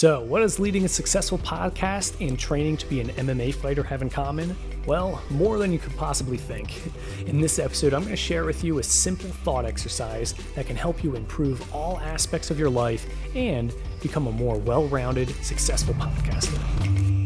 So, what does leading a successful podcast and training to be an MMA fighter have in common? Well, more than you could possibly think. In this episode, I'm going to share with you a simple thought exercise that can help you improve all aspects of your life and become a more well rounded, successful podcaster.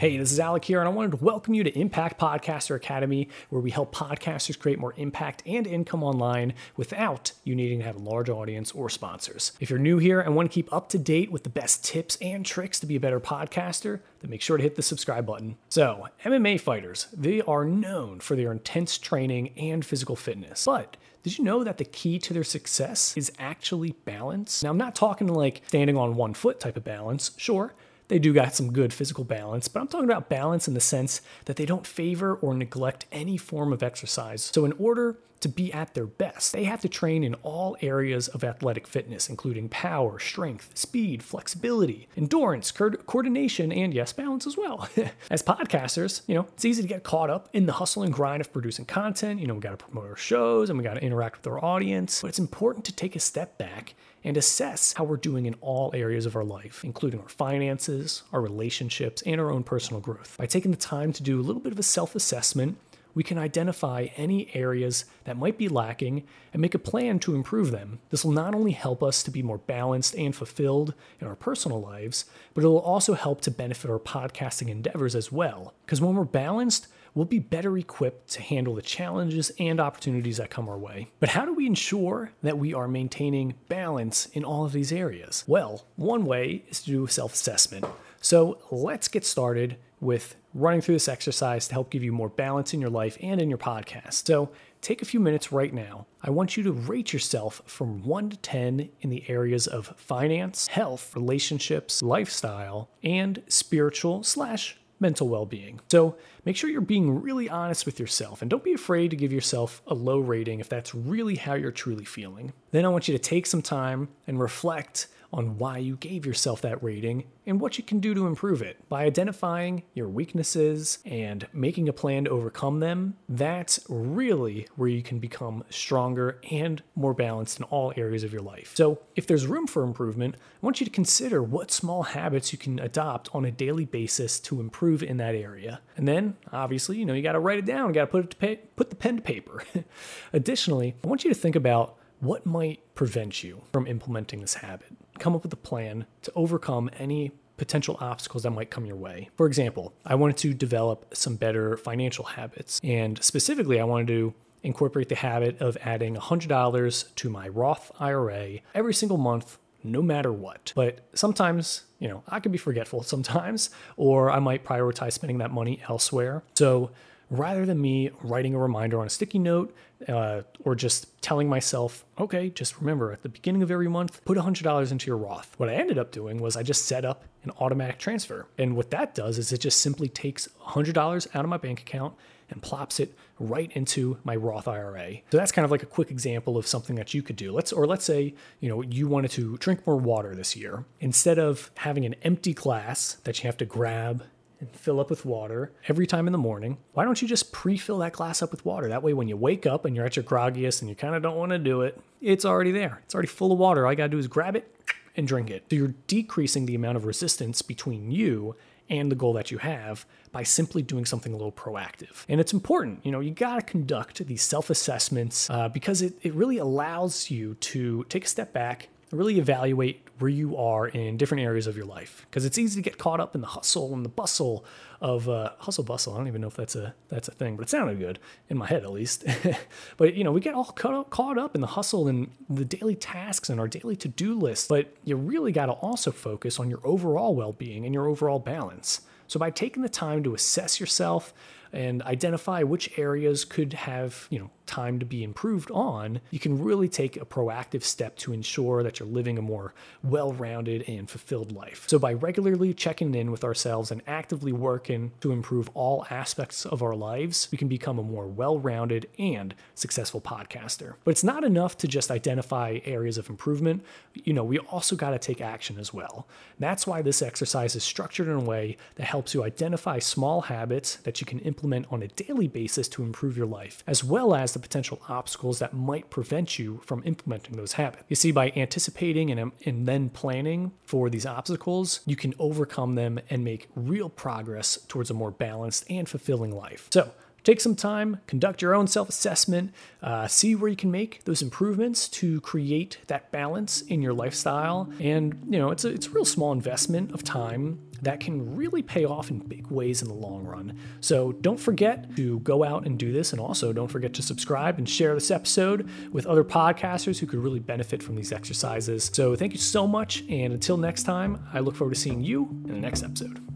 Hey, this is Alec here, and I wanted to welcome you to Impact Podcaster Academy, where we help podcasters create more impact and income online without you needing to have a large audience or sponsors. If you're new here and want to keep up to date with the best tips and tricks to be a better podcaster, then make sure to hit the subscribe button. So, MMA fighters, they are known for their intense training and physical fitness, but did you know that the key to their success is actually balance? Now, I'm not talking like standing on one foot type of balance, sure they do got some good physical balance, but I'm talking about balance in the sense that they don't favor or neglect any form of exercise. So, in order to be at their best, they have to train in all areas of athletic fitness, including power, strength, speed, flexibility, endurance, co- coordination, and yes, balance as well. as podcasters, you know, it's easy to get caught up in the hustle and grind of producing content. You know, we got to promote our shows and we got to interact with our audience, but it's important to take a step back and assess how we're doing in all areas of our life, including our finances, our relationships, and our own personal growth. By taking the time to do a little bit of a self assessment, we can identify any areas that might be lacking and make a plan to improve them. This will not only help us to be more balanced and fulfilled in our personal lives, but it will also help to benefit our podcasting endeavors as well. Because when we're balanced, we'll be better equipped to handle the challenges and opportunities that come our way. But how do we ensure that we are maintaining balance in all of these areas? Well, one way is to do self assessment. So let's get started with running through this exercise to help give you more balance in your life and in your podcast. So take a few minutes right now. I want you to rate yourself from 1 to 10 in the areas of finance, health, relationships, lifestyle, and spiritual slash mental well being. So make sure you're being really honest with yourself and don't be afraid to give yourself a low rating if that's really how you're truly feeling. Then I want you to take some time and reflect on why you gave yourself that rating and what you can do to improve it. By identifying your weaknesses and making a plan to overcome them, that's really where you can become stronger and more balanced in all areas of your life. So, if there's room for improvement, I want you to consider what small habits you can adopt on a daily basis to improve in that area. And then, obviously, you know, you got to write it down, you got to put it to put the pen to paper. Additionally, I want you to think about what might prevent you from implementing this habit? Come up with a plan to overcome any potential obstacles that might come your way. For example, I wanted to develop some better financial habits, and specifically, I wanted to incorporate the habit of adding $100 to my Roth IRA every single month no matter what. But sometimes, you know, I could be forgetful sometimes, or I might prioritize spending that money elsewhere. So rather than me writing a reminder on a sticky note uh, or just telling myself, okay, just remember at the beginning of every month, put $100 into your Roth. What I ended up doing was I just set up an automatic transfer. And what that does is it just simply takes $100 out of my bank account and plops it right into my Roth IRA. So that's kind of like a quick example of something that you could do. Let's or let's say, you know, you wanted to drink more water this year. Instead of having an empty glass that you have to grab and fill up with water every time in the morning. Why don't you just pre fill that glass up with water? That way, when you wake up and you're at your groggiest and you kind of don't want to do it, it's already there. It's already full of water. All you got to do is grab it and drink it. So you're decreasing the amount of resistance between you and the goal that you have by simply doing something a little proactive. And it's important, you know, you got to conduct these self assessments uh, because it, it really allows you to take a step back really evaluate where you are in different areas of your life because it's easy to get caught up in the hustle and the bustle of uh, hustle bustle. I don't even know if that's a that's a thing, but it sounded good in my head at least. but you know, we get all caught up, caught up in the hustle and the daily tasks and our daily to do list. But you really got to also focus on your overall well being and your overall balance. So by taking the time to assess yourself and identify which areas could have, you know, time to be improved on, you can really take a proactive step to ensure that you're living a more well rounded and fulfilled life. So, by regularly checking in with ourselves and actively working to improve all aspects of our lives, we can become a more well rounded and successful podcaster. But it's not enough to just identify areas of improvement. You know, we also got to take action as well. That's why this exercise is structured in a way that helps you identify small habits that you can implement on a daily basis to improve your life, as well as the potential obstacles that might prevent you from implementing those habits. You see, by anticipating and, and then planning for these obstacles, you can overcome them and make real progress towards a more balanced and fulfilling life. So, Take some time, conduct your own self assessment, uh, see where you can make those improvements to create that balance in your lifestyle. And, you know, it's a, it's a real small investment of time that can really pay off in big ways in the long run. So don't forget to go out and do this. And also don't forget to subscribe and share this episode with other podcasters who could really benefit from these exercises. So thank you so much. And until next time, I look forward to seeing you in the next episode.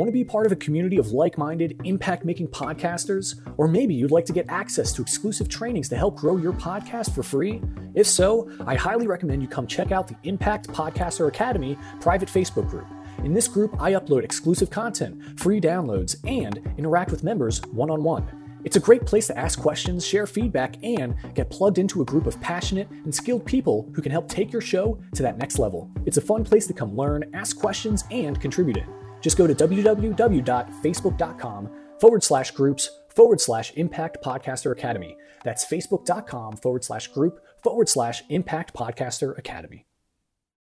Want to be part of a community of like minded, impact making podcasters? Or maybe you'd like to get access to exclusive trainings to help grow your podcast for free? If so, I highly recommend you come check out the Impact Podcaster Academy private Facebook group. In this group, I upload exclusive content, free downloads, and interact with members one on one. It's a great place to ask questions, share feedback, and get plugged into a group of passionate and skilled people who can help take your show to that next level. It's a fun place to come learn, ask questions, and contribute in. Just go to www.facebook.com forward slash groups forward slash impact podcaster academy. That's facebook.com forward slash group forward slash impact podcaster academy.